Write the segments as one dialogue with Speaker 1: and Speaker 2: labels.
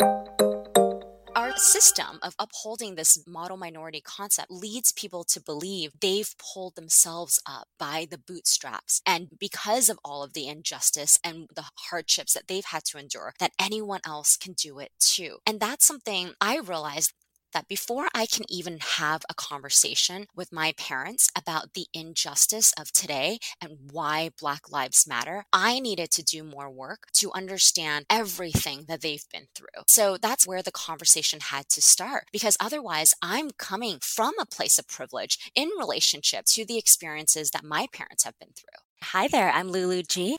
Speaker 1: Our system of upholding this model minority concept leads people to believe they've pulled themselves up by the bootstraps. And because of all of the injustice and the hardships that they've had to endure, that anyone else can do it too. And that's something I realized that before I can even have a conversation with my parents about the injustice of today and why Black Lives Matter, I needed to do more work to understand everything that they've been through. So that's where the conversation had to start because otherwise I'm coming from a place of privilege in relationship to the experiences that my parents have been through. Hi there, I'm Lulu Ge.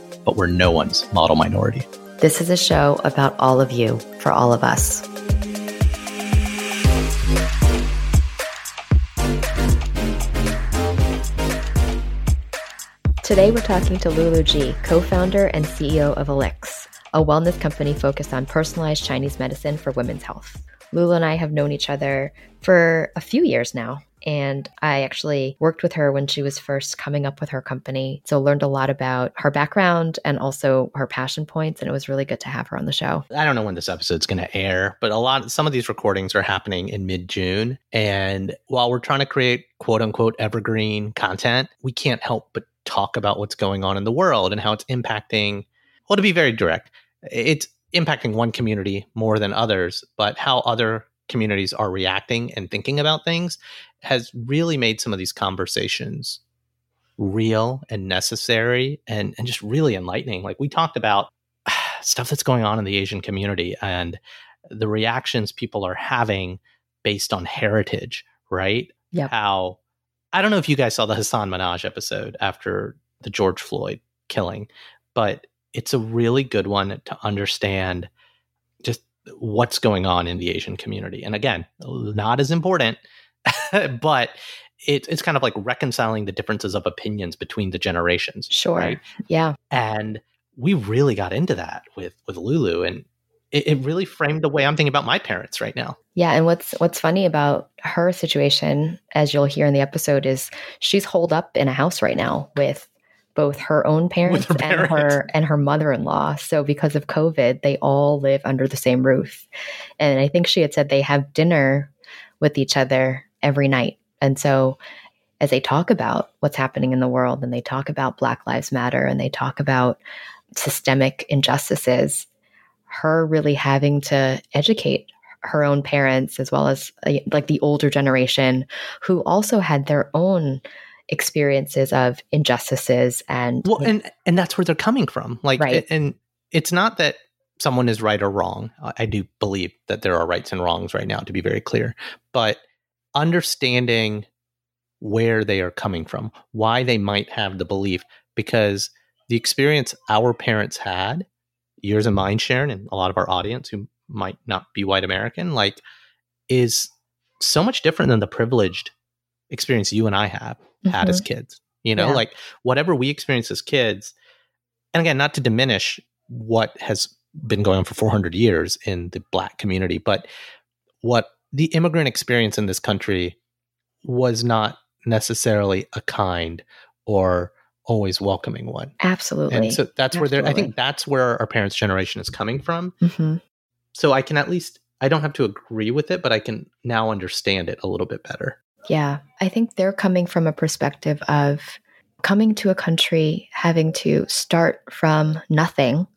Speaker 2: but we're no one's model minority.
Speaker 3: This is a show about all of you for all of us. Today, we're talking to Lulu Ge, co founder and CEO of Elix, a wellness company focused on personalized Chinese medicine for women's health. Lulu and I have known each other for a few years now. And I actually worked with her when she was first coming up with her company. So learned a lot about her background and also her passion points. And it was really good to have her on the show.
Speaker 2: I don't know when this episode's going to air, but a lot some of these recordings are happening in mid-June. And while we're trying to create quote unquote evergreen content, we can't help but talk about what's going on in the world and how it's impacting well to be very direct it's impacting one community more than others but how other communities are reacting and thinking about things has really made some of these conversations real and necessary and, and just really enlightening. Like we talked about stuff that's going on in the Asian community and the reactions people are having based on heritage, right?
Speaker 3: Yeah.
Speaker 2: How I don't know if you guys saw the Hasan Minhaj episode after the George Floyd killing, but it's a really good one to understand what's going on in the Asian community. And again, not as important but it, it's kind of like reconciling the differences of opinions between the generations.
Speaker 3: Sure.
Speaker 2: Right?
Speaker 3: Yeah.
Speaker 2: And we really got into that with with Lulu, and it, it really framed the way I'm thinking about my parents right now.
Speaker 3: Yeah, and what's what's funny about her situation, as you'll hear in the episode, is she's holed up in a house right now with both her own parents, her and her and her mother-in-law. So because of COVID, they all live under the same roof. And I think she had said they have dinner with each other every night. And so as they talk about what's happening in the world and they talk about Black Lives Matter and they talk about systemic injustices, her really having to educate her own parents as well as like the older generation who also had their own experiences of injustices and
Speaker 2: well and and that's where they're coming from. Like right. and it's not that someone is right or wrong. I do believe that there are rights and wrongs right now to be very clear. But understanding where they are coming from, why they might have the belief, because the experience our parents had, yours and mine, Sharon, and a lot of our audience who might not be white American, like, is so much different than the privileged experience you and I have mm-hmm. had as mm-hmm. kids. You know, yeah. like whatever we experience as kids, and again, not to diminish what has been going on for 400 years in the black community, but what the immigrant experience in this country was not necessarily a kind or always welcoming one.
Speaker 3: Absolutely.
Speaker 2: And so that's Absolutely. where they're, I think that's where our parents' generation is coming from. Mm-hmm. So I can at least, I don't have to agree with it, but I can now understand it a little bit better.
Speaker 3: Yeah. I think they're coming from a perspective of coming to a country, having to start from nothing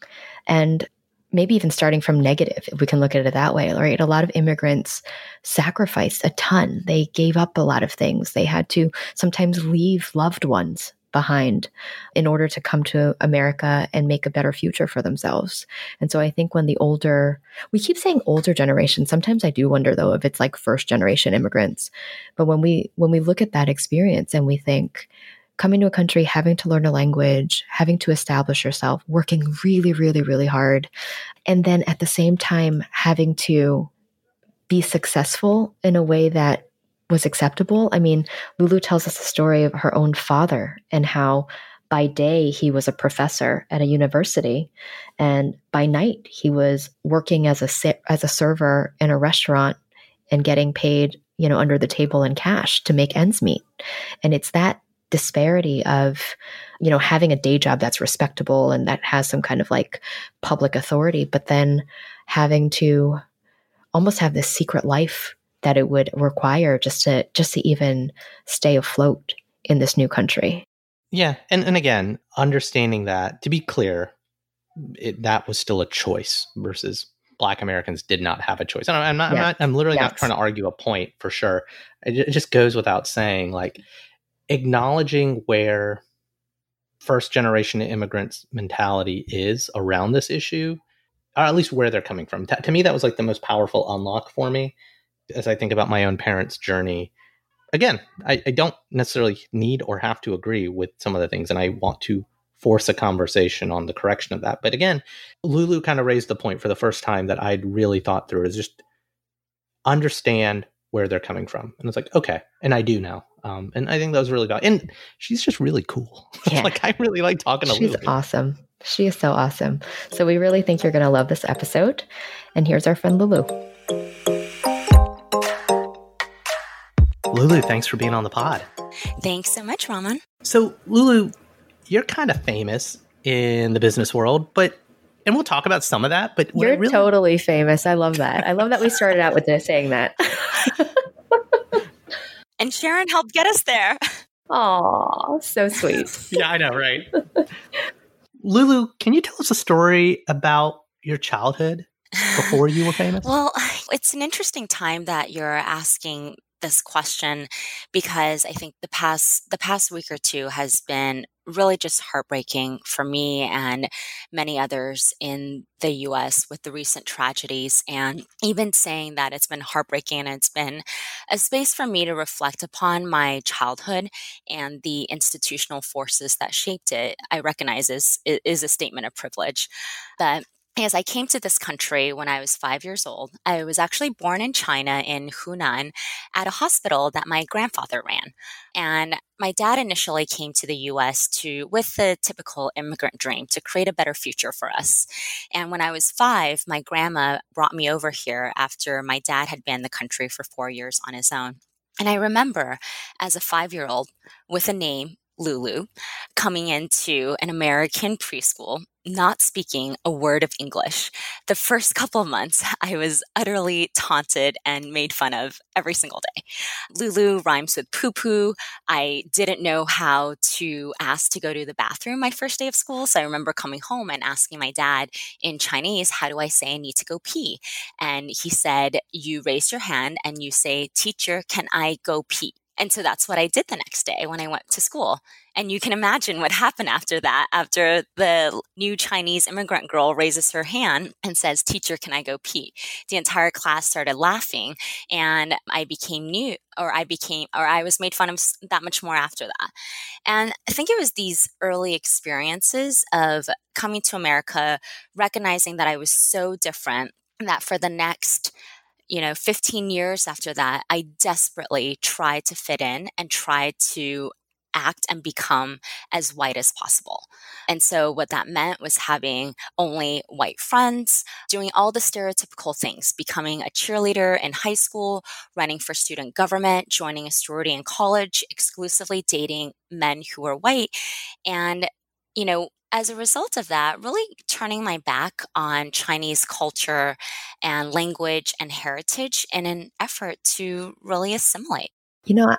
Speaker 3: and maybe even starting from negative, if we can look at it that way, right? A lot of immigrants sacrificed a ton. They gave up a lot of things. They had to sometimes leave loved ones behind in order to come to America and make a better future for themselves. And so I think when the older, we keep saying older generation, sometimes I do wonder though if it's like first generation immigrants. But when we when we look at that experience and we think coming to a country, having to learn a language, having to establish yourself, working really, really, really hard, and then at the same time having to be successful in a way that was acceptable. I mean, Lulu tells us the story of her own father and how by day he was a professor at a university and by night he was working as a as a server in a restaurant and getting paid, you know, under the table in cash to make ends meet. And it's that disparity of you know having a day job that's respectable and that has some kind of like public authority but then having to almost have this secret life that it would require just to just to even stay afloat in this new country.
Speaker 2: Yeah, and and again, understanding that to be clear, it, that was still a choice versus Black Americans did not have a choice. And I'm not. I'm not, I'm literally yes. not trying to argue a point for sure. It, it just goes without saying, like acknowledging where first generation immigrants mentality is around this issue, or at least where they're coming from. T- to me, that was like the most powerful unlock for me as I think about my own parents' journey, again, I, I, don't necessarily need or have to agree with some of the things, and I want to force a conversation on the correction of that. But again, Lulu kind of raised the point for the first time that I'd really thought through is just understand where they're coming from. And it's like, okay, and I do now. Um, and I think that was really valuable. And she's just really cool. Yeah. like I really like talking to
Speaker 3: She's
Speaker 2: Lulu.
Speaker 3: She's awesome. She is so awesome. So we really think you're going to love this episode. And here's our friend Lulu.
Speaker 2: Lulu, thanks for being on the pod.
Speaker 1: Thanks so much, Raman.
Speaker 2: So, Lulu, you're kind of famous in the business world, but and we'll talk about some of that. But
Speaker 3: you're really... totally famous. I love that. I love that we started out with this saying that.
Speaker 1: and Sharon helped get us there.
Speaker 3: Oh, so sweet.
Speaker 2: yeah, I know, right? Lulu, can you tell us a story about your childhood before you were famous?
Speaker 1: Well, it's an interesting time that you're asking this question because I think the past the past week or two has been really just heartbreaking for me and many others in the US with the recent tragedies. And even saying that it's been heartbreaking and it's been a space for me to reflect upon my childhood and the institutional forces that shaped it I recognize is is a statement of privilege. But as I came to this country when I was five years old, I was actually born in China in Hunan at a hospital that my grandfather ran. And my dad initially came to the US to with the typical immigrant dream to create a better future for us. And when I was 5, my grandma brought me over here after my dad had been in the country for 4 years on his own. And I remember as a 5-year-old with a name Lulu coming into an American preschool, not speaking a word of English. The first couple of months, I was utterly taunted and made fun of every single day. Lulu rhymes with poo poo. I didn't know how to ask to go to the bathroom my first day of school. So I remember coming home and asking my dad in Chinese, How do I say I need to go pee? And he said, You raise your hand and you say, Teacher, can I go pee? And so that's what I did the next day when I went to school. And you can imagine what happened after that, after the new Chinese immigrant girl raises her hand and says, Teacher, can I go pee? The entire class started laughing and I became new, or I became, or I was made fun of that much more after that. And I think it was these early experiences of coming to America, recognizing that I was so different that for the next you know, 15 years after that, I desperately tried to fit in and tried to act and become as white as possible. And so what that meant was having only white friends, doing all the stereotypical things, becoming a cheerleader in high school, running for student government, joining a sorority in college, exclusively dating men who were white. And, you know, as a result of that, really turning my back on Chinese culture and language and heritage in an effort to really assimilate.
Speaker 3: You know,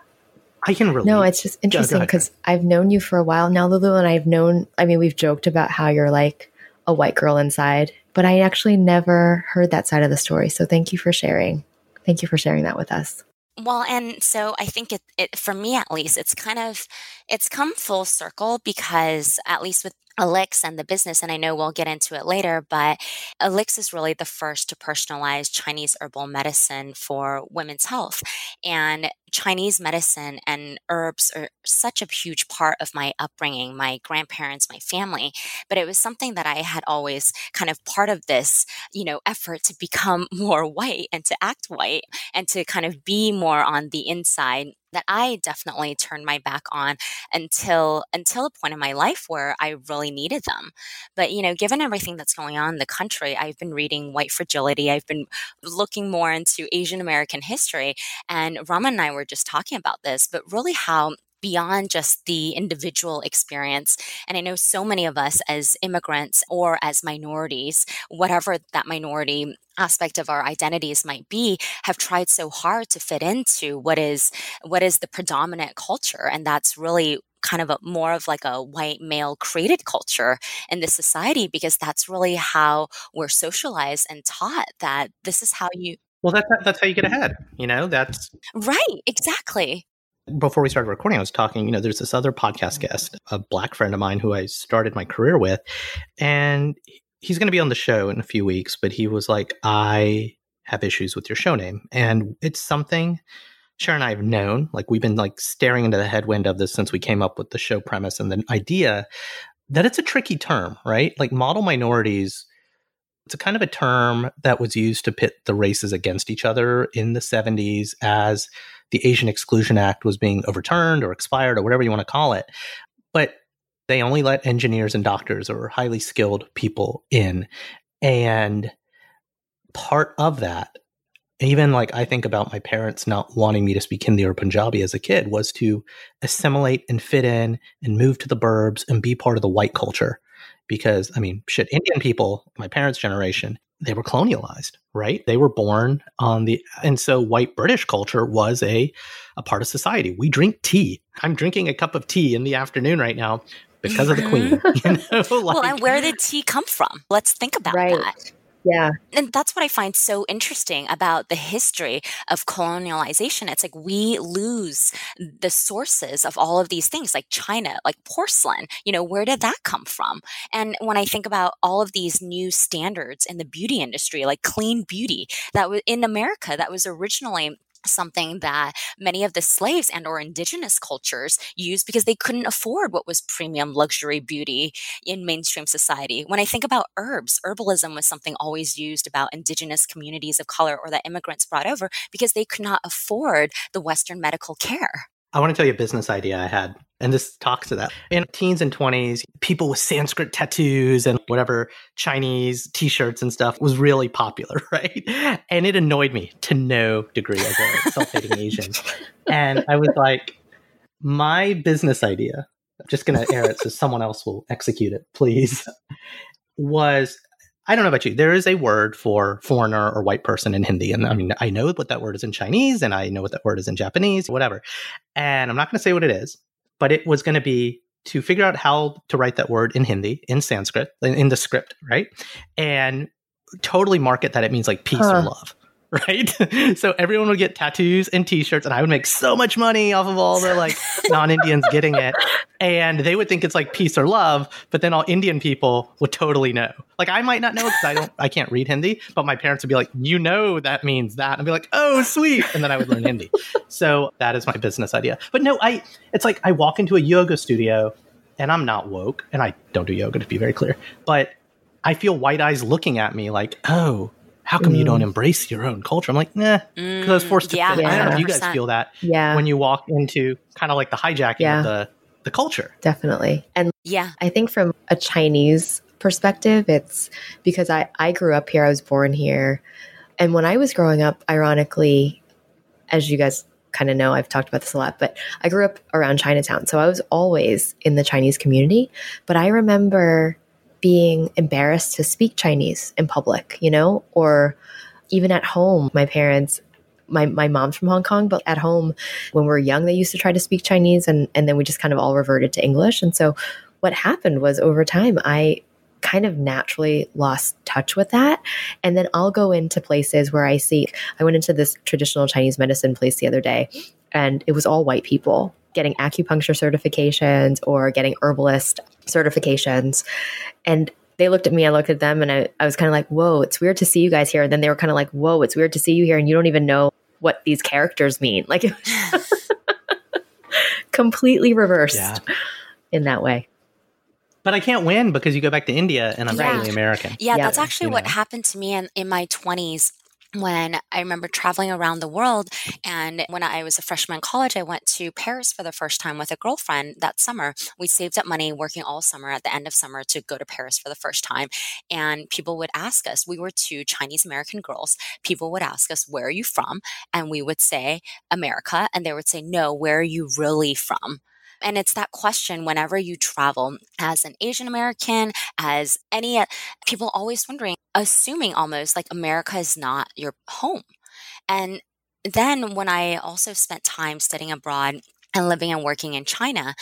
Speaker 2: I can relate.
Speaker 3: No, it's just interesting because I've known you for a while now, Lulu, and I've known, I mean, we've joked about how you're like a white girl inside but I actually never heard that side of the story. So thank you for sharing. Thank you for sharing that with us.
Speaker 1: Well, and so I think it, it, for me at least, it's kind of, it's come full circle because at least with Elix and the business, and I know we'll get into it later, but Elix is really the first to personalize Chinese herbal medicine for women's health. And Chinese medicine and herbs are such a huge part of my upbringing, my grandparents, my family. But it was something that I had always kind of part of this, you know, effort to become more white and to act white and to kind of be more on the inside that I definitely turned my back on until until a point in my life where I really needed them. But you know, given everything that's going on in the country, I've been reading White Fragility. I've been looking more into Asian American history, and Raman and I were just talking about this, but really how beyond just the individual experience. And I know so many of us as immigrants or as minorities, whatever that minority aspect of our identities might be have tried so hard to fit into what is what is the predominant culture and that's really kind of a more of like a white male created culture in this society because that's really how we're socialized and taught that this is how you
Speaker 2: well that's that's how you get ahead you know that's
Speaker 1: right exactly
Speaker 2: before we started recording, I was talking, you know, there's this other podcast mm-hmm. guest, a black friend of mine who I started my career with, and he's going to be on the show in a few weeks, but he was like, I have issues with your show name. And it's something Sharon and I have known, like we've been like staring into the headwind of this since we came up with the show premise and the idea that it's a tricky term, right? Like model minorities it's a kind of a term that was used to pit the races against each other in the 70s as the Asian Exclusion Act was being overturned or expired or whatever you want to call it. But they only let engineers and doctors or highly skilled people in. And part of that, even like I think about my parents not wanting me to speak Hindi or Punjabi as a kid, was to assimilate and fit in and move to the burbs and be part of the white culture because I mean, shit, Indian people, my parents' generation, they were colonialized, right? They were born on the, and so white British culture was a, a part of society. We drink tea. I'm drinking a cup of tea in the afternoon right now because of the queen. You mm-hmm.
Speaker 1: know, like, well, and where did tea come from? Let's think about right. that.
Speaker 3: Yeah.
Speaker 1: And that's what I find so interesting about the history of colonialization. It's like we lose the sources of all of these things, like China, like porcelain. You know, where did that come from? And when I think about all of these new standards in the beauty industry, like clean beauty, that was in America, that was originally something that many of the slaves and or indigenous cultures used because they couldn't afford what was premium luxury beauty in mainstream society. When i think about herbs herbalism was something always used about indigenous communities of color or that immigrants brought over because they could not afford the western medical care.
Speaker 2: I want to tell you a business idea I had, and this talks to that. In teens and 20s, people with Sanskrit tattoos and whatever Chinese t shirts and stuff was really popular, right? And it annoyed me to no degree as a self hating Asian. And I was like, my business idea, I'm just going to air it so someone else will execute it, please, was I don't know about you. There is a word for foreigner or white person in Hindi. And I mean, I know what that word is in Chinese and I know what that word is in Japanese, whatever. And I'm not going to say what it is, but it was going to be to figure out how to write that word in Hindi, in Sanskrit, in the script, right? And totally market that it means like peace huh. or love right? so everyone would get tattoos and t-shirts and I would make so much money off of all the like non-Indians getting it. And they would think it's like peace or love, but then all Indian people would totally know. Like I might not know because I don't I can't read Hindi, but my parents would be like, "You know that means that." And I'd be like, "Oh, sweet." And then I would learn Hindi. So that is my business idea. But no, I it's like I walk into a yoga studio and I'm not woke and I don't do yoga to be very clear, but I feel white eyes looking at me like, "Oh, how come mm. you don't mm. embrace your own culture? I'm like, nah, because mm, I was forced to. Yeah, fit. I don't know if you guys feel that.
Speaker 3: Yeah.
Speaker 2: When you walk into kind of like the hijacking yeah. of the the culture.
Speaker 3: Definitely. And yeah, I think from a Chinese perspective, it's because I I grew up here. I was born here, and when I was growing up, ironically, as you guys kind of know, I've talked about this a lot, but I grew up around Chinatown, so I was always in the Chinese community. But I remember being embarrassed to speak Chinese in public, you know, or even at home, my parents, my, my mom's from Hong Kong, but at home when we were young, they used to try to speak Chinese and, and then we just kind of all reverted to English. And so what happened was over time, I kind of naturally lost touch with that. And then I'll go into places where I see, I went into this traditional Chinese medicine place the other day, and it was all white people getting acupuncture certifications or getting herbalist certifications. And they looked at me, I looked at them, and I, I was kind of like, whoa, it's weird to see you guys here. And then they were kind of like, whoa, it's weird to see you here. And you don't even know what these characters mean. Like, completely reversed yeah. in that way.
Speaker 2: But I can't win because you go back to India and I'm yeah. American.
Speaker 1: Yeah, yeah, that's actually what know. happened to me in, in my 20s when I remember traveling around the world. And when I was a freshman in college, I went to Paris for the first time with a girlfriend that summer. We saved up money working all summer at the end of summer to go to Paris for the first time. And people would ask us, we were two Chinese American girls. People would ask us, where are you from? And we would say, America. And they would say, no, where are you really from? And it's that question whenever you travel as an Asian American, as any people always wondering, assuming almost like America is not your home. And then when I also spent time studying abroad and living and working in China,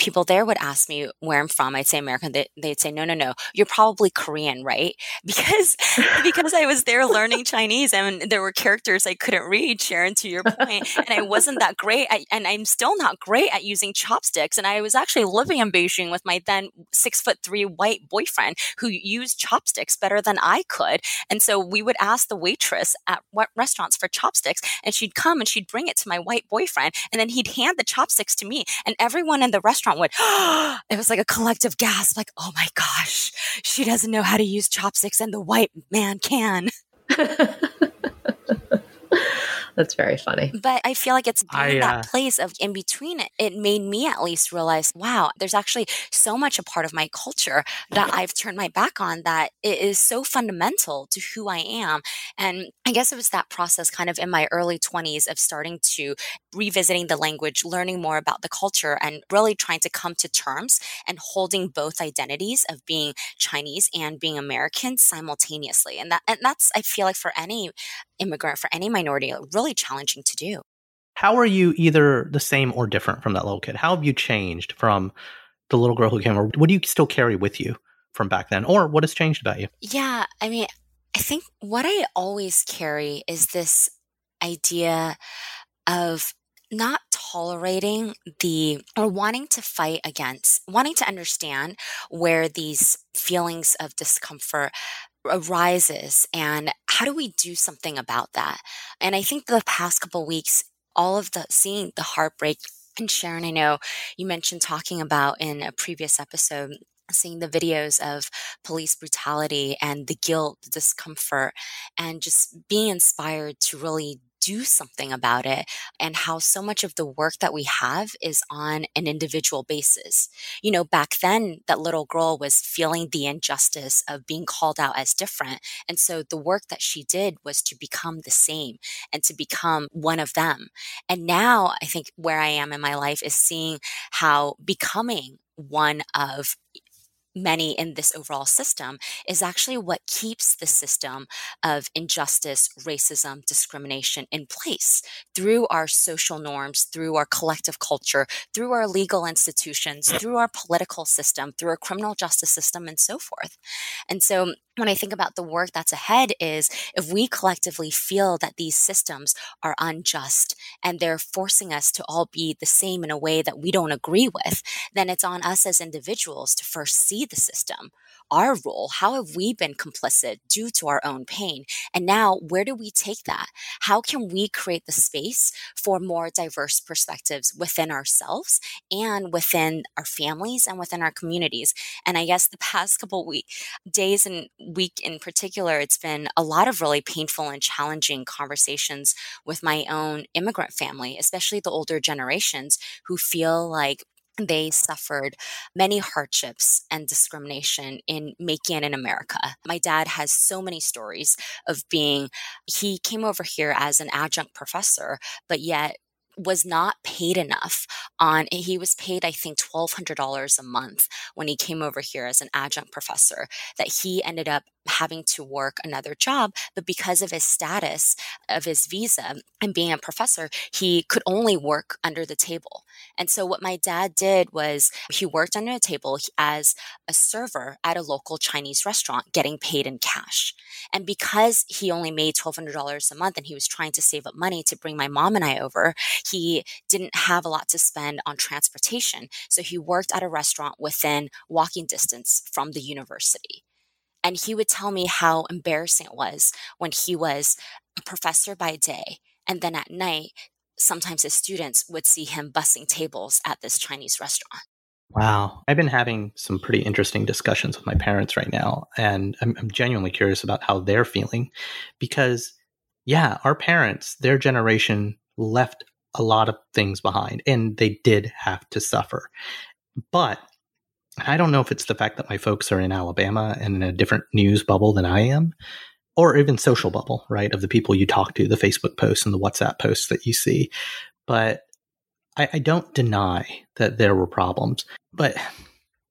Speaker 1: people there would ask me where I'm from. I'd say American. They, would say, no, no, no, you're probably Korean, right? Because, because I was there learning Chinese and there were characters I couldn't read, Sharon, to your point, and I wasn't that great. At, and I'm still not great at using chopsticks. And I was actually living in Beijing with my then six foot three white boyfriend who used chopsticks better than I could. And so we would ask the waitress at what restaurants for chopsticks and she'd come and she'd bring it to my white boyfriend and then he'd hand the chopsticks to me and everyone in the restaurant would, it was like a collective gasp, like, oh my gosh, she doesn't know how to use chopsticks and the white man can.
Speaker 3: That's very funny.
Speaker 1: But I feel like it's being I, uh, that place of in between it. It made me at least realize, wow, there's actually so much a part of my culture that I've turned my back on that it is so fundamental to who I am. And I guess it was that process kind of in my early 20s of starting to revisiting the language, learning more about the culture, and really trying to come to terms and holding both identities of being Chinese and being American simultaneously. And that and that's I feel like for any immigrant, for any minority, really challenging to do.
Speaker 2: How are you either the same or different from that little kid? How have you changed from the little girl who came, or what do you still carry with you from back then, or what has changed about you?
Speaker 1: Yeah, I mean, I think what I always carry is this idea of not tolerating the or wanting to fight against, wanting to understand where these feelings of discomfort arises and how do we do something about that? And i think the past couple weeks all of the seeing the heartbreak and sharon i know you mentioned talking about in a previous episode seeing the videos of police brutality and the guilt the discomfort and just being inspired to really do something about it and how so much of the work that we have is on an individual basis. You know, back then, that little girl was feeling the injustice of being called out as different. And so the work that she did was to become the same and to become one of them. And now I think where I am in my life is seeing how becoming one of many in this overall system is actually what keeps the system of injustice, racism, discrimination in place through our social norms, through our collective culture, through our legal institutions, through our political system, through our criminal justice system, and so forth. And so when I think about the work that's ahead is if we collectively feel that these systems are unjust and they're forcing us to all be the same in a way that we don't agree with, then it's on us as individuals to first see the system our role? How have we been complicit due to our own pain? And now, where do we take that? How can we create the space for more diverse perspectives within ourselves and within our families and within our communities? And I guess the past couple week, days and week in particular, it's been a lot of really painful and challenging conversations with my own immigrant family, especially the older generations who feel like they suffered many hardships and discrimination in making it in America. My dad has so many stories of being, he came over here as an adjunct professor, but yet was not paid enough on he was paid i think $1200 a month when he came over here as an adjunct professor that he ended up having to work another job, but because of his status of his visa and being a professor, he could only work under the table. And so what my dad did was he worked under a table as a server at a local Chinese restaurant getting paid in cash. And because he only made $1200 a month and he was trying to save up money to bring my mom and I over, he didn't have a lot to spend on transportation. So he worked at a restaurant within walking distance from the university. And he would tell me how embarrassing it was when he was a professor by day. And then at night, sometimes his students would see him bussing tables at this Chinese restaurant.
Speaker 2: Wow. I've been having some pretty interesting discussions with my parents right now. And I'm, I'm genuinely curious about how they're feeling because, yeah, our parents, their generation left a lot of things behind and they did have to suffer. But I don't know if it's the fact that my folks are in Alabama and in a different news bubble than I am, or even social bubble, right? Of the people you talk to, the Facebook posts and the WhatsApp posts that you see. But I, I don't deny that there were problems, but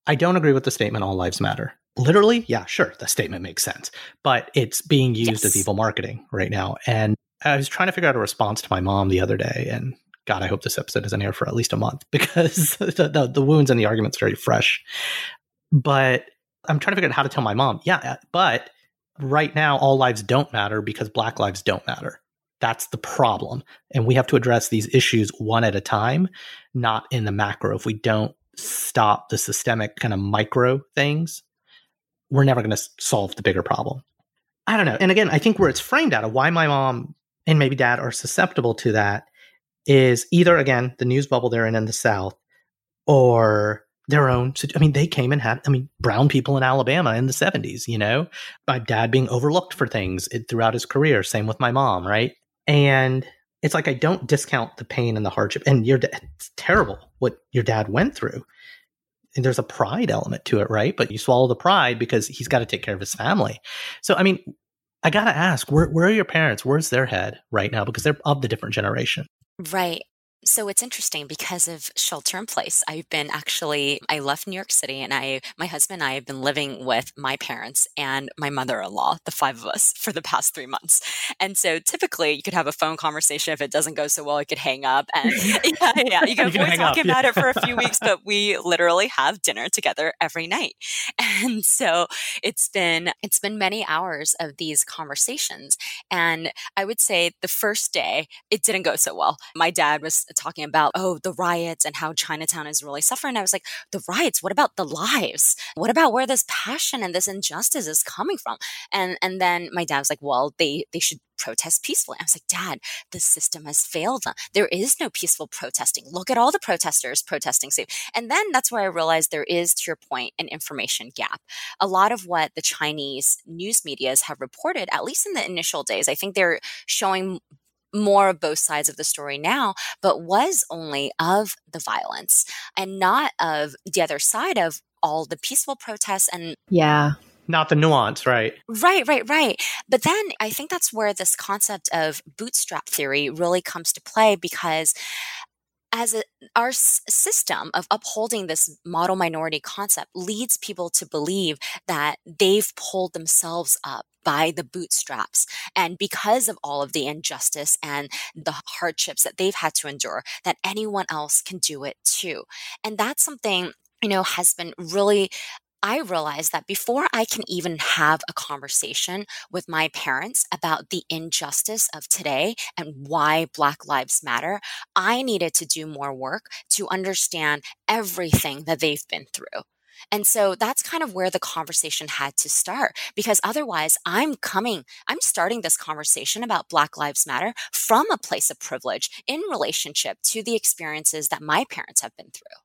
Speaker 2: I don't agree with the statement all lives matter. Literally, yeah, sure, the statement makes sense, but it's being used yes. as evil marketing right now. And I was trying to figure out a response to my mom the other day, and God, I hope this episode doesn't air for at least a month because the, the, the wounds and the arguments are very fresh. But I'm trying to figure out how to tell my mom, yeah, but right now all lives don't matter because black lives don't matter. That's the problem. And we have to address these issues one at a time, not in the macro. If we don't stop the systemic kind of micro things, we're never going to solve the bigger problem. I don't know. And again, I think where it's framed out of why my mom and maybe dad are susceptible to that is either again the news bubble they're in in the South, or their own. I mean, they came and had. I mean, brown people in Alabama in the seventies. You know, my dad being overlooked for things throughout his career. Same with my mom, right? And it's like I don't discount the pain and the hardship. And your it's terrible what your dad went through. And there's a pride element to it, right? But you swallow the pride because he's got to take care of his family. So, I mean, I got to ask, where, where are your parents? Where's their head right now? Because they're of the different generation.
Speaker 1: Right. So it's interesting because of shelter in place. I've been actually, I left New York City and I, my husband and I have been living with my parents and my mother in law, the five of us, for the past three months. And so typically you could have a phone conversation. If it doesn't go so well, you could hang up and yeah, yeah, you can avoid talking about it for a few weeks, but we literally have dinner together every night. And so it's been, it's been many hours of these conversations. And I would say the first day, it didn't go so well. My dad was talking about, oh, the riots and how Chinatown is really suffering. I was like, the riots, what about the lives? What about where this passion and this injustice is coming from? And and then my dad was like, well, they they should protest peacefully. I was like, Dad, the system has failed them. There is no peaceful protesting. Look at all the protesters protesting safe. And then that's where I realized there is, to your point, an information gap. A lot of what the Chinese news medias have reported, at least in the initial days, I think they're showing more of both sides of the story now, but was only of the violence and not of the other side of all the peaceful protests and
Speaker 3: yeah
Speaker 2: not the nuance, right?
Speaker 1: Right, right, right. But then I think that's where this concept of bootstrap theory really comes to play because as a, our s- system of upholding this model minority concept leads people to believe that they've pulled themselves up by the bootstraps. And because of all of the injustice and the hardships that they've had to endure, that anyone else can do it too. And that's something you know has been really I realized that before I can even have a conversation with my parents about the injustice of today and why Black Lives Matter, I needed to do more work to understand everything that they've been through. And so that's kind of where the conversation had to start because otherwise I'm coming, I'm starting this conversation about Black Lives Matter from a place of privilege in relationship to the experiences that my parents have been through.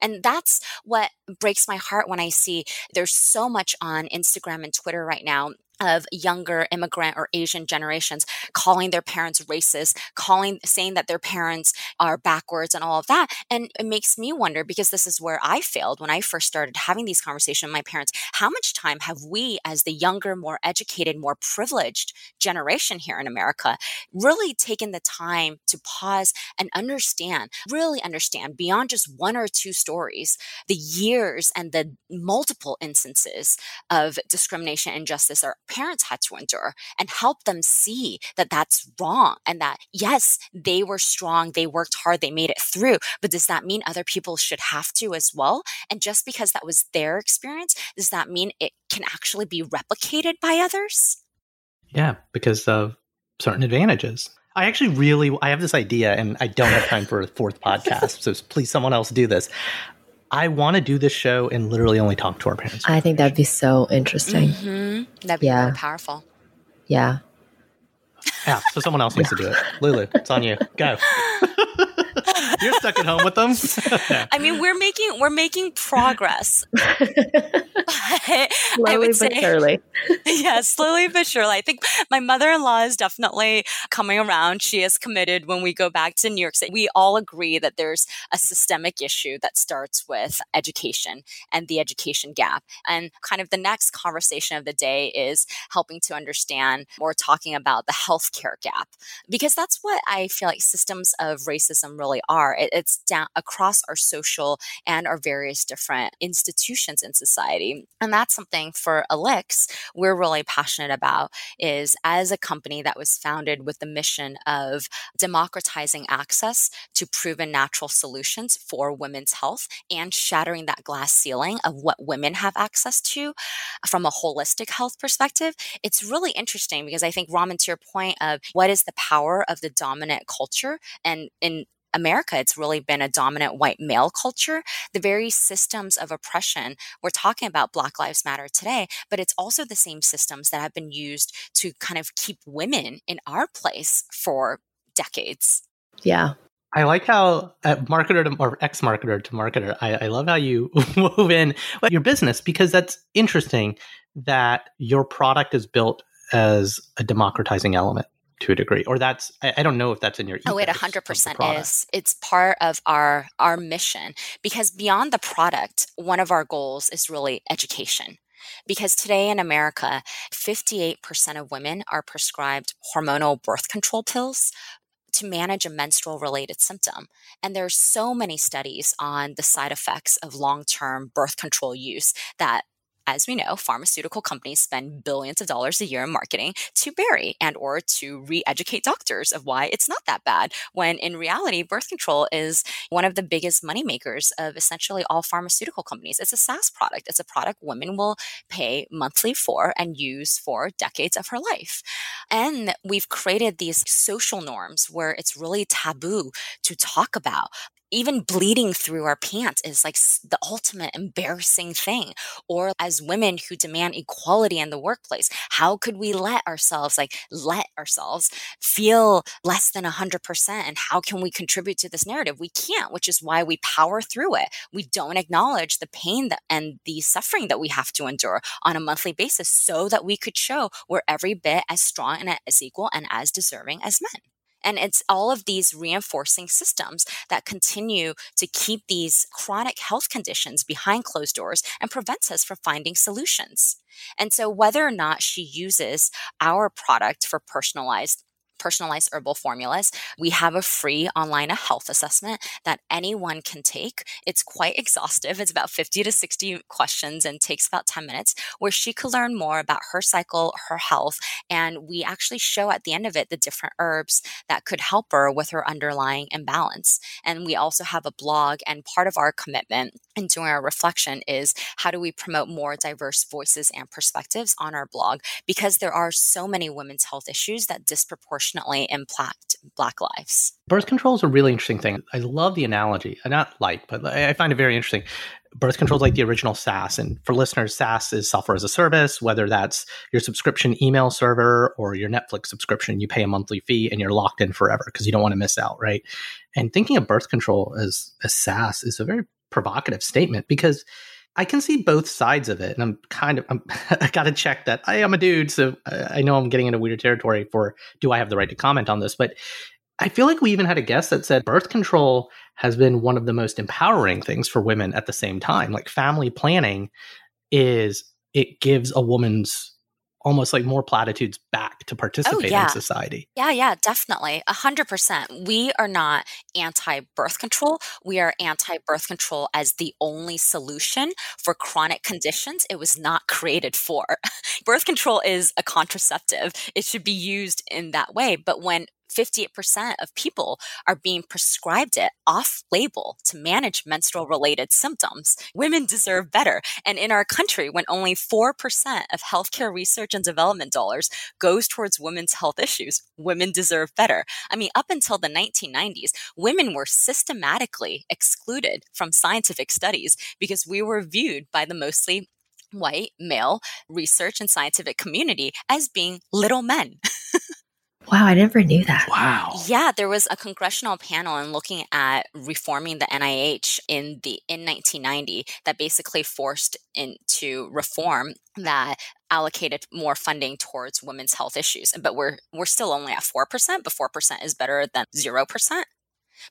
Speaker 1: And that's what breaks my heart when I see there's so much on Instagram and Twitter right now of younger immigrant or Asian generations calling their parents racist, calling, saying that their parents are backwards and all of that. And it makes me wonder because this is where I failed when I first started having these conversations with my parents. How much time have we, as the younger, more educated, more privileged generation here in America, really taken the time to pause and understand, really understand beyond just one or two stories, the years and the multiple instances of discrimination and injustice our parents had to endure and help them see that that's wrong and that yes, they were strong, they worked hard, they made it through, but does that mean other people should have to as well? And just because that was their experience, does that mean it can actually be replicated by others?
Speaker 2: Yeah, because of certain advantages. I actually really I have this idea and I don't have time for a fourth podcast, so please someone else do this. I want to do this show and literally only talk to our parents.
Speaker 3: I think that'd be so interesting.
Speaker 1: Mm-hmm. That'd be yeah. powerful.
Speaker 3: Yeah.
Speaker 2: Yeah. So someone else needs yeah. to do it. Lulu, it's on you. Go. You're stuck at home with them.
Speaker 1: I mean, we're making we're making progress.
Speaker 3: slowly but surely.
Speaker 1: yeah, slowly but surely. I think my mother-in-law is definitely coming around. She is committed when we go back to New York City. We all agree that there's a systemic issue that starts with education and the education gap. And kind of the next conversation of the day is helping to understand or talking about the healthcare gap because that's what I feel like systems of racism really are. It, it's down across our social and our various different institutions in society. And that's something for Elix we're really passionate about is as a company that was founded with the mission of democratizing access to proven natural solutions for women's health and shattering that glass ceiling of what women have access to from a holistic health perspective. It's really interesting because I think Raman to your point of what is the power of the dominant culture and in America, it's really been a dominant white male culture. The very systems of oppression, we're talking about Black Lives Matter today, but it's also the same systems that have been used to kind of keep women in our place for decades.
Speaker 3: Yeah.
Speaker 2: I like how uh, marketer to, or ex marketer to marketer. I, I love how you wove in your business because that's interesting that your product is built as a democratizing element to a degree or that's I, I don't know if that's in your
Speaker 1: oh it 100% is. It's part of our our mission because beyond the product one of our goals is really education. Because today in America, 58% of women are prescribed hormonal birth control pills to manage a menstrual related symptom. And there's so many studies on the side effects of long term birth control use that as we know, pharmaceutical companies spend billions of dollars a year in marketing to bury and or to re-educate doctors of why it's not that bad when in reality birth control is one of the biggest money makers of essentially all pharmaceutical companies. It's a SaaS product. It's a product women will pay monthly for and use for decades of her life. And we've created these social norms where it's really taboo to talk about even bleeding through our pants is like the ultimate embarrassing thing. Or as women who demand equality in the workplace, how could we let ourselves, like, let ourselves feel less than 100%? And how can we contribute to this narrative? We can't, which is why we power through it. We don't acknowledge the pain that, and the suffering that we have to endure on a monthly basis so that we could show we're every bit as strong and as equal and as deserving as men. And it's all of these reinforcing systems that continue to keep these chronic health conditions behind closed doors and prevents us from finding solutions. And so, whether or not she uses our product for personalized personalized herbal formulas. We have a free online health assessment that anyone can take. It's quite exhaustive. It's about 50 to 60 questions and takes about 10 minutes where she could learn more about her cycle, her health, and we actually show at the end of it the different herbs that could help her with her underlying imbalance. And we also have a blog and part of our commitment and doing our reflection is how do we promote more diverse voices and perspectives on our blog because there are so many women's health issues that disproportionately disproportionately impact Black lives.
Speaker 2: Birth control is a really interesting thing. I love the analogy. I not like, but I find it very interesting. Birth control is like the original SaaS. And for listeners, SaaS is software as a service, whether that's your subscription email server or your Netflix subscription, you pay a monthly fee and you're locked in forever because you don't want to miss out, right? And thinking of birth control as a SaaS is a very provocative statement because I can see both sides of it, and I'm kind of I'm, I got to check that I am a dude, so I know I'm getting into weird territory for do I have the right to comment on this, but I feel like we even had a guest that said birth control has been one of the most empowering things for women at the same time. Like family planning is it gives a woman's almost like more platitudes back to oh, participate oh, yeah. in society.
Speaker 1: Yeah, yeah, definitely. A hundred percent. We are not anti birth control. We are anti birth control as the only solution for chronic conditions it was not created for. birth control is a contraceptive. It should be used in that way. But when 58% of people are being prescribed it off label to manage menstrual related symptoms. Women deserve better. And in our country, when only 4% of healthcare research and development dollars goes towards women's health issues, women deserve better. I mean, up until the 1990s, women were systematically excluded from scientific studies because we were viewed by the mostly white male research and scientific community as being little men.
Speaker 3: Wow, I never knew that.
Speaker 2: Wow.
Speaker 1: Yeah, there was a congressional panel in looking at reforming the NIH in the in 1990 that basically forced into reform that allocated more funding towards women's health issues. But we're we're still only at 4%, but 4% is better than 0%.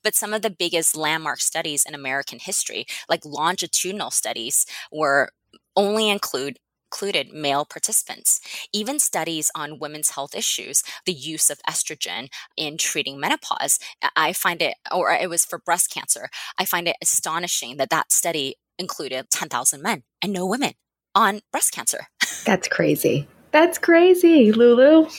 Speaker 1: But some of the biggest landmark studies in American history, like longitudinal studies, were only include included male participants. Even studies on women's health issues, the use of estrogen in treating menopause, I find it, or it was for breast cancer, I find it astonishing that that study included 10,000 men and no women on breast cancer.
Speaker 3: That's crazy. That's crazy, Lulu.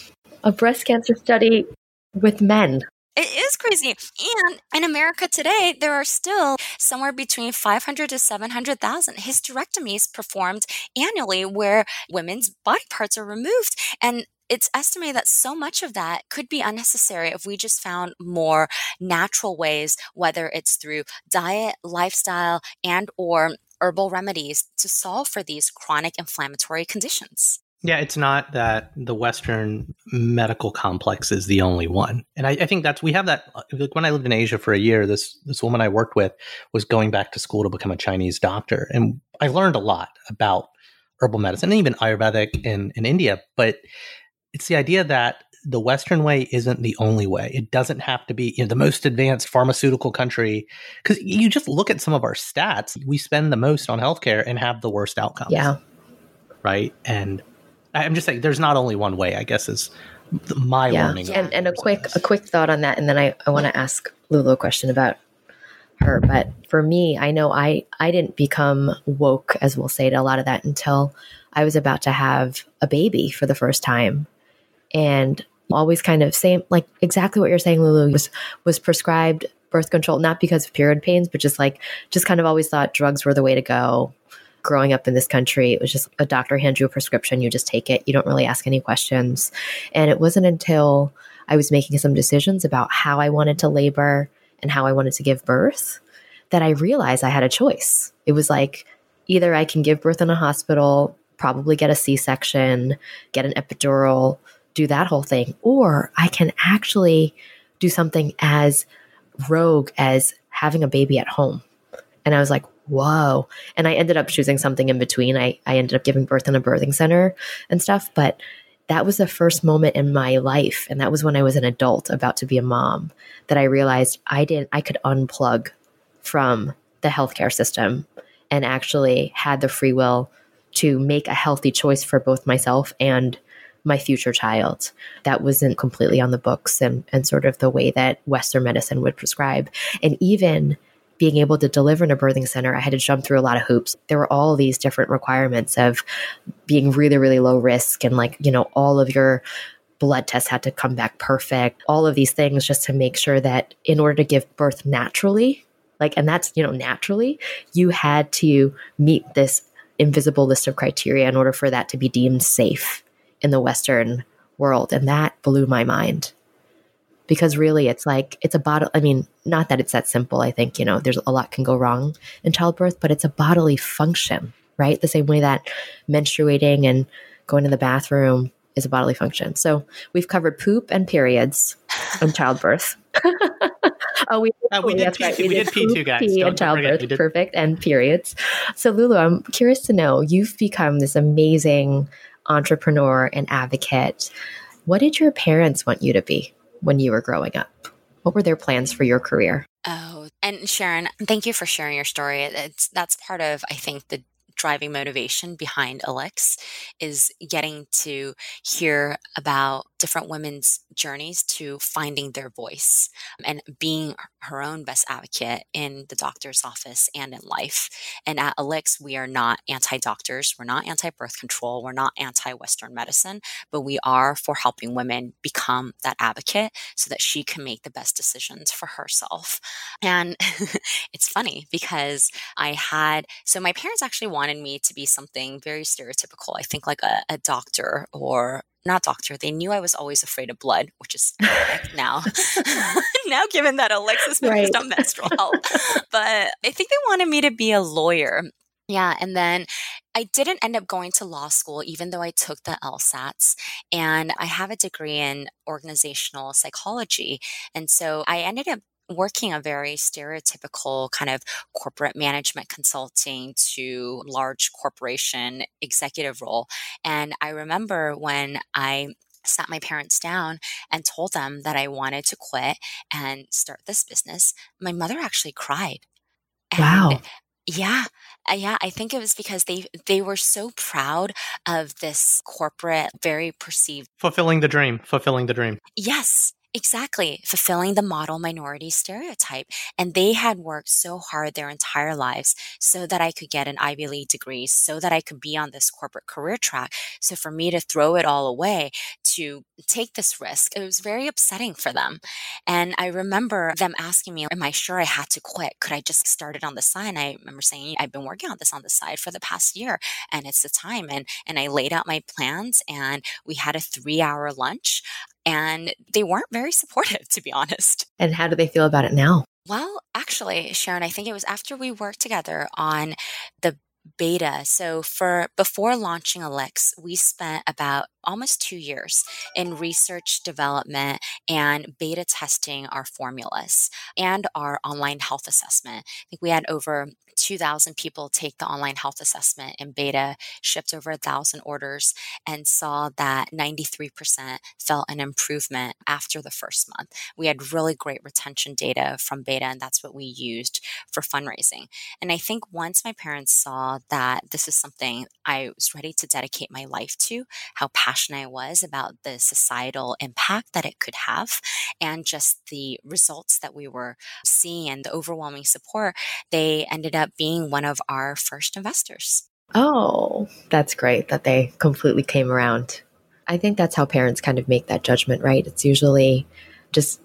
Speaker 3: A breast cancer study with men.
Speaker 1: It is crazy. And in America today, there are still somewhere between 500 to 700,000 hysterectomies performed annually where women's body parts are removed. And it's estimated that so much of that could be unnecessary if we just found more natural ways whether it's through diet lifestyle and or herbal remedies to solve for these chronic inflammatory conditions
Speaker 2: yeah, it's not that the Western medical complex is the only one, and I, I, think that's we have that. Like when I lived in Asia for a year, this this woman I worked with was going back to school to become a Chinese doctor, and I learned a lot about herbal medicine and even Ayurvedic in in India. But it's the idea that the Western way isn't the only way. It doesn't have to be you know, the most advanced pharmaceutical country because you just look at some of our stats. We spend the most on healthcare and have the worst outcomes.
Speaker 3: Yeah.
Speaker 2: Right. And I'm just saying there's not only one way, I guess is my yeah. learning.
Speaker 3: And, and a quick a quick thought on that and then I, I want to ask Lulu a question about her. But for me, I know I I didn't become woke, as we'll say to a lot of that until I was about to have a baby for the first time. And always kind of same like exactly what you're saying, Lulu, was was prescribed birth control, not because of period pains, but just like just kind of always thought drugs were the way to go growing up in this country, it was just a doctor hands you a prescription, you just take it, you don't really ask any questions. And it wasn't until I was making some decisions about how I wanted to labor and how I wanted to give birth that I realized I had a choice. It was like either I can give birth in a hospital, probably get a C section, get an epidural, do that whole thing, or I can actually do something as rogue as having a baby at home. And I was like, whoa. And I ended up choosing something in between. I, I ended up giving birth in a birthing center and stuff. But that was the first moment in my life. And that was when I was an adult about to be a mom that I realized I didn't, I could unplug from the healthcare system and actually had the free will to make a healthy choice for both myself and my future child. That wasn't completely on the books and, and sort of the way that Western medicine would prescribe. And even being able to deliver in a birthing center, I had to jump through a lot of hoops. There were all these different requirements of being really, really low risk and like, you know, all of your blood tests had to come back perfect, all of these things just to make sure that in order to give birth naturally, like, and that's, you know, naturally, you had to meet this invisible list of criteria in order for that to be deemed safe in the Western world. And that blew my mind because really it's like it's a bottle i mean not that it's that simple i think you know there's a lot can go wrong in childbirth but it's a bodily function right the same way that menstruating and going to the bathroom is a bodily function so we've covered poop and periods and childbirth oh, we,
Speaker 2: uh, we, did P2, right. we, we, did, P2, guys.
Speaker 3: P and childbirth, perfect, and periods. So, Lulu, I'm curious to know you've become this amazing entrepreneur and advocate. What did your parents want you to be when you were growing up? What were their plans for your career?
Speaker 1: Oh, and Sharon, thank you for sharing your story. It's that's part of I think the driving motivation behind Elix is getting to hear about different women's journeys to finding their voice and being her own best advocate in the doctor's office and in life. And at Elix, we are not anti doctors, we're not anti birth control, we're not anti Western medicine, but we are for helping women become that advocate so that she can make the best decisions for herself. And it's funny because I had, so my parents actually wanted me to be something very stereotypical, I think like a, a doctor or not doctor. They knew I was always afraid of blood, which is now. now, given that Elix is focused right. on menstrual health, but I think they wanted me to be a lawyer. Yeah, and then I didn't end up going to law school, even though I took the LSATs. And I have a degree in organizational psychology. And so I ended up working a very stereotypical kind of corporate management consulting to large corporation executive role. And I remember when I sat my parents down and told them that I wanted to quit and start this business, my mother actually cried.
Speaker 3: And wow.
Speaker 1: Yeah. Uh, yeah, I think it was because they they were so proud of this corporate very perceived
Speaker 2: fulfilling the dream, fulfilling the dream.
Speaker 1: Yes. Exactly, fulfilling the model minority stereotype. And they had worked so hard their entire lives so that I could get an Ivy League degree, so that I could be on this corporate career track. So for me to throw it all away to take this risk, it was very upsetting for them. And I remember them asking me, Am I sure I had to quit? Could I just start it on the side? And I remember saying, I've been working on this on the side for the past year and it's the time. And, and I laid out my plans and we had a three hour lunch and they weren't very supportive, to be honest.
Speaker 3: And how do they feel about it now?
Speaker 1: Well, actually, Sharon, I think it was after we worked together on the beta. So for before launching Elix, we spent about almost two years in research development and beta testing our formulas and our online health assessment. I think we had over 2,000 people take the online health assessment in beta, shipped over 1,000 orders, and saw that 93% felt an improvement after the first month. We had really great retention data from beta, and that's what we used for fundraising. And I think once my parents saw that this is something I was ready to dedicate my life to, how passionate I was about the societal impact that it could have, and just the results that we were seeing and the overwhelming support, they ended up being one of our first investors.
Speaker 3: Oh, that's great that they completely came around. I think that's how parents kind of make that judgment, right? It's usually just,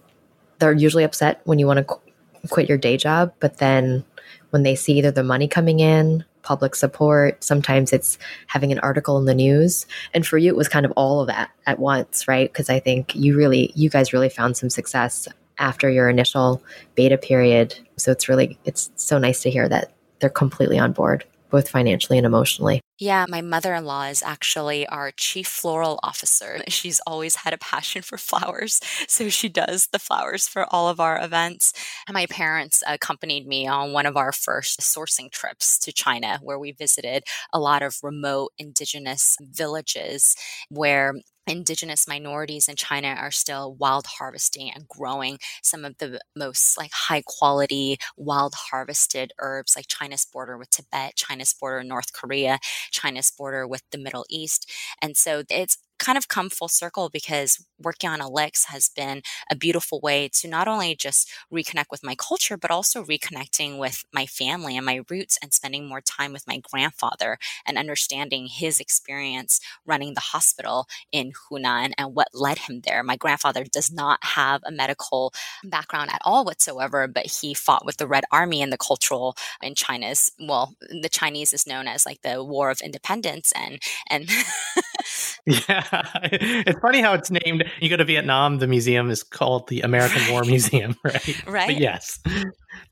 Speaker 3: they're usually upset when you want to qu- quit your day job, but then when they see either the money coming in, public support, sometimes it's having an article in the news. And for you, it was kind of all of that at once, right? Because I think you really, you guys really found some success after your initial beta period. So it's really, it's so nice to hear that they're completely on board, both financially and emotionally.
Speaker 1: Yeah, my mother in law is actually our chief floral officer. She's always had a passion for flowers. So she does the flowers for all of our events. And my parents accompanied me on one of our first sourcing trips to China, where we visited a lot of remote indigenous villages where indigenous minorities in China are still wild harvesting and growing some of the most like high quality wild harvested herbs like China's border with Tibet, China's border North Korea, China's border with the Middle East. And so it's kind of come full circle because working on Elix has been a beautiful way to not only just reconnect with my culture, but also reconnecting with my family and my roots and spending more time with my grandfather and understanding his experience running the hospital in Hunan and what led him there. My grandfather does not have a medical background at all whatsoever, but he fought with the Red Army in the cultural in China's, well, the Chinese is known as like the War of Independence and, and
Speaker 2: yeah, it's funny how it's named. You go to Vietnam, the museum is called the American. War Museum, right?
Speaker 1: Right.
Speaker 2: But yes.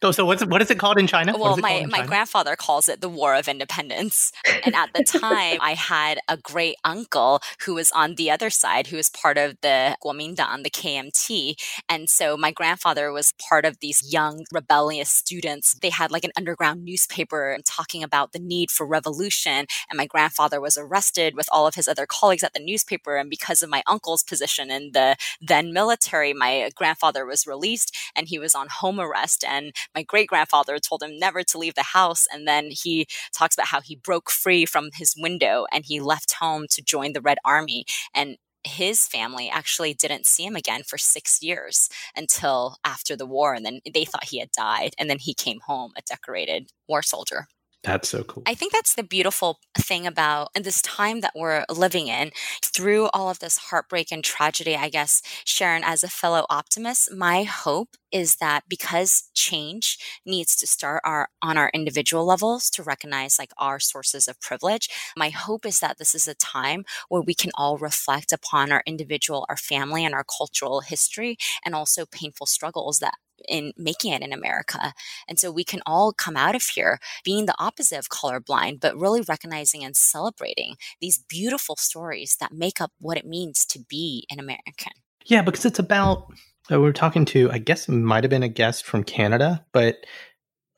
Speaker 2: So, so what's what is it called in China?
Speaker 1: Well, my, my grandfather calls it the War of Independence. And at the time, I had a great uncle who was on the other side, who was part of the Kuomintang, the KMT. And so my grandfather was part of these young rebellious students. They had like an underground newspaper talking about the need for revolution. And my grandfather was arrested with all of his other colleagues at the newspaper. And because of my uncle's position in the then military, my grandfather was released and he was on home arrest. And my great grandfather told him never to leave the house. And then he talks about how he broke free from his window and he left home to join the Red Army. And his family actually didn't see him again for six years until after the war. And then they thought he had died. And then he came home a decorated war soldier.
Speaker 2: That's so cool.
Speaker 1: I think that's the beautiful thing about this time that we're living in. Through all of this heartbreak and tragedy, I guess, Sharon, as a fellow optimist, my hope is that because change needs to start our on our individual levels to recognize like our sources of privilege, my hope is that this is a time where we can all reflect upon our individual, our family, and our cultural history, and also painful struggles that in making it in America. And so we can all come out of here being the opposite of colorblind, but really recognizing and celebrating these beautiful stories that make up what it means to be an American.
Speaker 2: Yeah, because it's about, uh, we are talking to, I guess it might have been a guest from Canada, but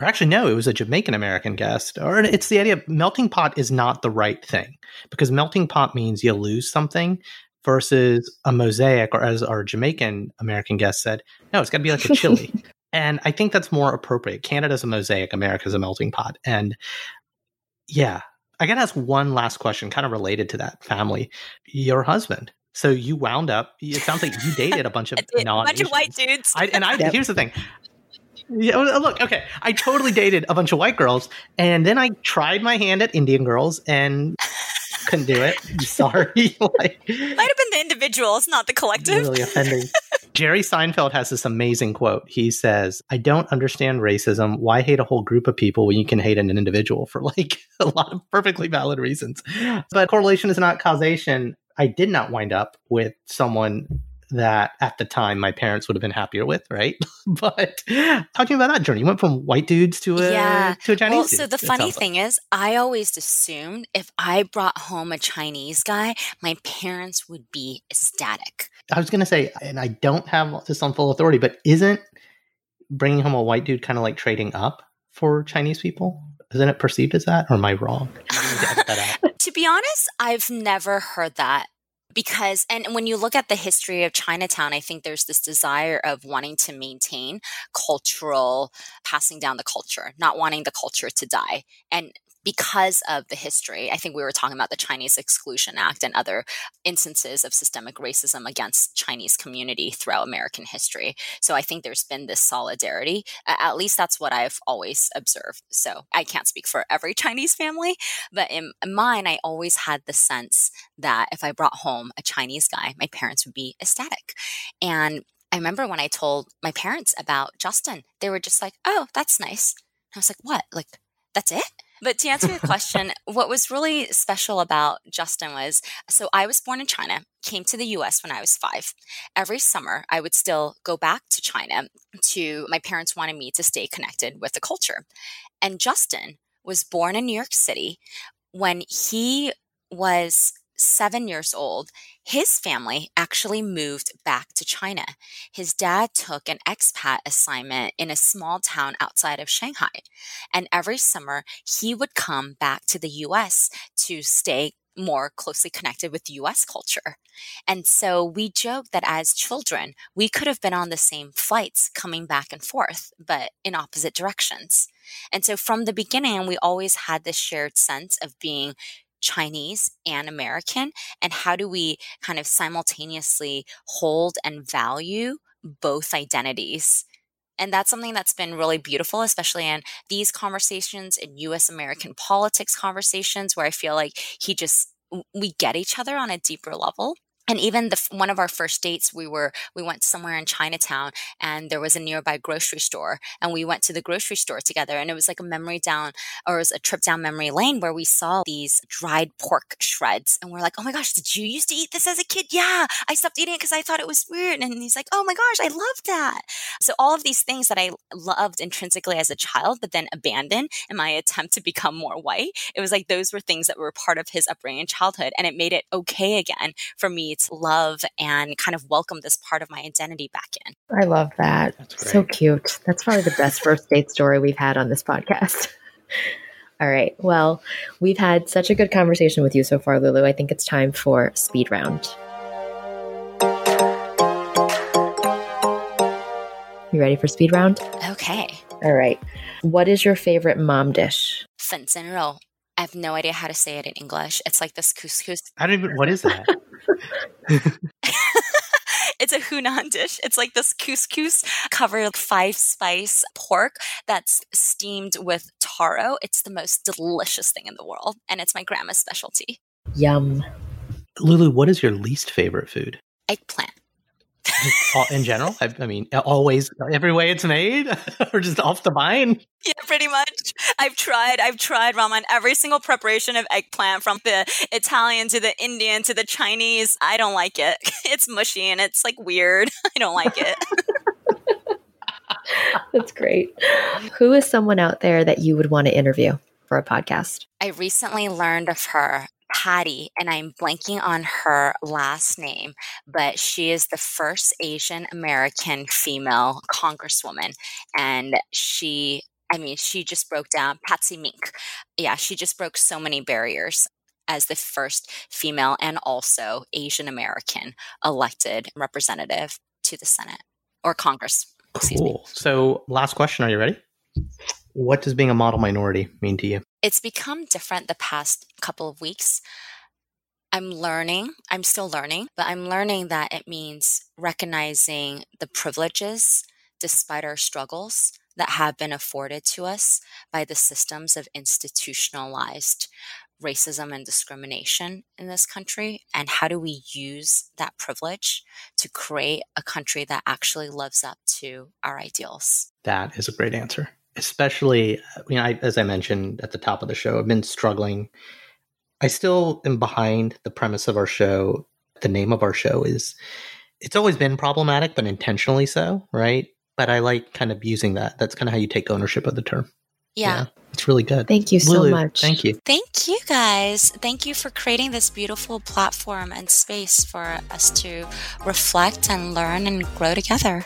Speaker 2: or actually no it was a jamaican american guest or it's the idea of melting pot is not the right thing because melting pot means you lose something versus a mosaic, or as our Jamaican American guest said, no, it's got to be like a chili. and I think that's more appropriate. Canada's a mosaic, America's a melting pot. And yeah, I got to ask one last question, kind of related to that family. Your husband. So you wound up. It sounds like you dated a bunch of
Speaker 1: a bunch of white dudes.
Speaker 2: I, and I yep. here's the thing. Yeah, look, okay. I totally dated a bunch of white girls, and then I tried my hand at Indian girls, and couldn't do it. I'm sorry.
Speaker 1: like, Might have been the individuals, not the collective.
Speaker 2: Really offending. Jerry Seinfeld has this amazing quote. He says, I don't understand racism. Why hate a whole group of people when you can hate an individual for like a lot of perfectly valid reasons? But correlation is not causation. I did not wind up with someone that at the time my parents would have been happier with, right? but talking about that journey, you went from white dudes to a yeah. to a Chinese. Well,
Speaker 1: so the funny thing like. is, I always assumed if I brought home a Chinese guy, my parents would be ecstatic.
Speaker 2: I was going to say, and I don't have this on full authority, but isn't bringing home a white dude kind of like trading up for Chinese people? Isn't it perceived as that, or am I wrong?
Speaker 1: to be honest, I've never heard that because and when you look at the history of Chinatown, I think there's this desire of wanting to maintain cultural passing down the culture, not wanting the culture to die. And because of the history. I think we were talking about the Chinese Exclusion Act and other instances of systemic racism against Chinese community throughout American history. So I think there's been this solidarity. At least that's what I've always observed. So I can't speak for every Chinese family, but in mine, I always had the sense that if I brought home a Chinese guy, my parents would be ecstatic. And I remember when I told my parents about Justin, they were just like, oh, that's nice. I was like, what? Like, that's it? But to answer your question, what was really special about Justin was so I was born in China, came to the US when I was five. Every summer, I would still go back to China to my parents wanted me to stay connected with the culture. And Justin was born in New York City when he was seven years old, his family actually moved back to China. His dad took an expat assignment in a small town outside of Shanghai. And every summer, he would come back to the US to stay more closely connected with US culture. And so we joke that as children, we could have been on the same flights coming back and forth, but in opposite directions. And so from the beginning, we always had this shared sense of being Chinese and American? And how do we kind of simultaneously hold and value both identities? And that's something that's been really beautiful, especially in these conversations in US American politics conversations, where I feel like he just, we get each other on a deeper level. And even the one of our first dates we were we went somewhere in chinatown and there was a nearby grocery store and we went to the grocery store together and it was like a memory down or it was a trip down memory lane where we saw these dried pork shreds and we're like oh my gosh did you used to eat this as a kid? Yeah i stopped eating it because i thought it was weird. And he's like oh my gosh i love that. So all of these things that i loved intrinsically as a child but then abandoned in my attempt to become more white it was like those were things that were part of his upbringing and childhood and it made it okay again for me love and kind of welcome this part of my identity back in.
Speaker 3: I love that. So cute. That's probably the best first date story we've had on this podcast. All right. Well, we've had such a good conversation with you so far, Lulu. I think it's time for speed round. You ready for speed round?
Speaker 1: Okay.
Speaker 3: All right. What is your favorite mom dish?
Speaker 1: 粉蒸肉. I have no idea how to say it in English. It's like this couscous.
Speaker 2: I don't even. What is that?
Speaker 1: it's a Hunan dish. It's like this couscous covered five spice pork that's steamed with taro. It's the most delicious thing in the world, and it's my grandma's specialty.
Speaker 3: Yum.
Speaker 2: Lulu, what is your least favorite food?
Speaker 1: Eggplant
Speaker 2: in general? I, I, mean, always every way it's made, or just off the vine?
Speaker 1: Yeah, pretty much. I've tried. I've tried ramen. Every single preparation of eggplant, from the Italian to the Indian to the Chinese. I don't like it. It's mushy and it's like weird. I don't like it.
Speaker 3: That's great. Who is someone out there that you would want to interview for a podcast?
Speaker 1: I recently learned of her Patty, and I'm blanking on her last name, but she is the first Asian American female congresswoman. And she, I mean, she just broke down Patsy Mink. Yeah, she just broke so many barriers as the first female and also Asian American elected representative to the Senate or Congress.
Speaker 2: Cool. So, last question. Are you ready? What does being a model minority mean to you?
Speaker 1: It's become different the past couple of weeks. I'm learning, I'm still learning, but I'm learning that it means recognizing the privileges despite our struggles that have been afforded to us by the systems of institutionalized racism and discrimination in this country and how do we use that privilege to create a country that actually lives up to our ideals
Speaker 2: that is a great answer especially uh, you know I, as i mentioned at the top of the show i've been struggling i still am behind the premise of our show the name of our show is it's always been problematic but intentionally so right but i like kind of using that that's kind of how you take ownership of the term
Speaker 1: yeah. yeah.
Speaker 2: It's really good.
Speaker 3: Thank you so Lulu, much.
Speaker 2: Thank you.
Speaker 1: Thank you guys. Thank you for creating this beautiful platform and space for us to reflect and learn and grow together.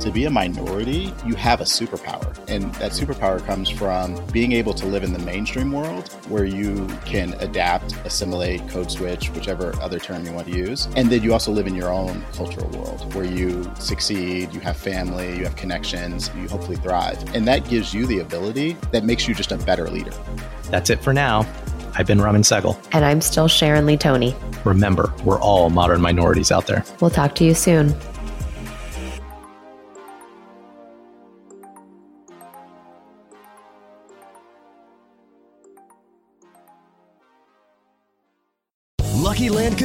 Speaker 4: to be a minority, you have a superpower. And that superpower comes from being able to live in the mainstream world where you can adapt, assimilate, code switch, whichever other term you want to use. And then you also live in your own cultural world where you succeed, you have family, you have connections, you hopefully thrive. And that gives you the ability that makes you just a better leader.
Speaker 2: That's it for now. I've been Raman Segal.
Speaker 3: And I'm still Sharon Lee Tony.
Speaker 2: Remember, we're all modern minorities out there.
Speaker 3: We'll talk to you soon.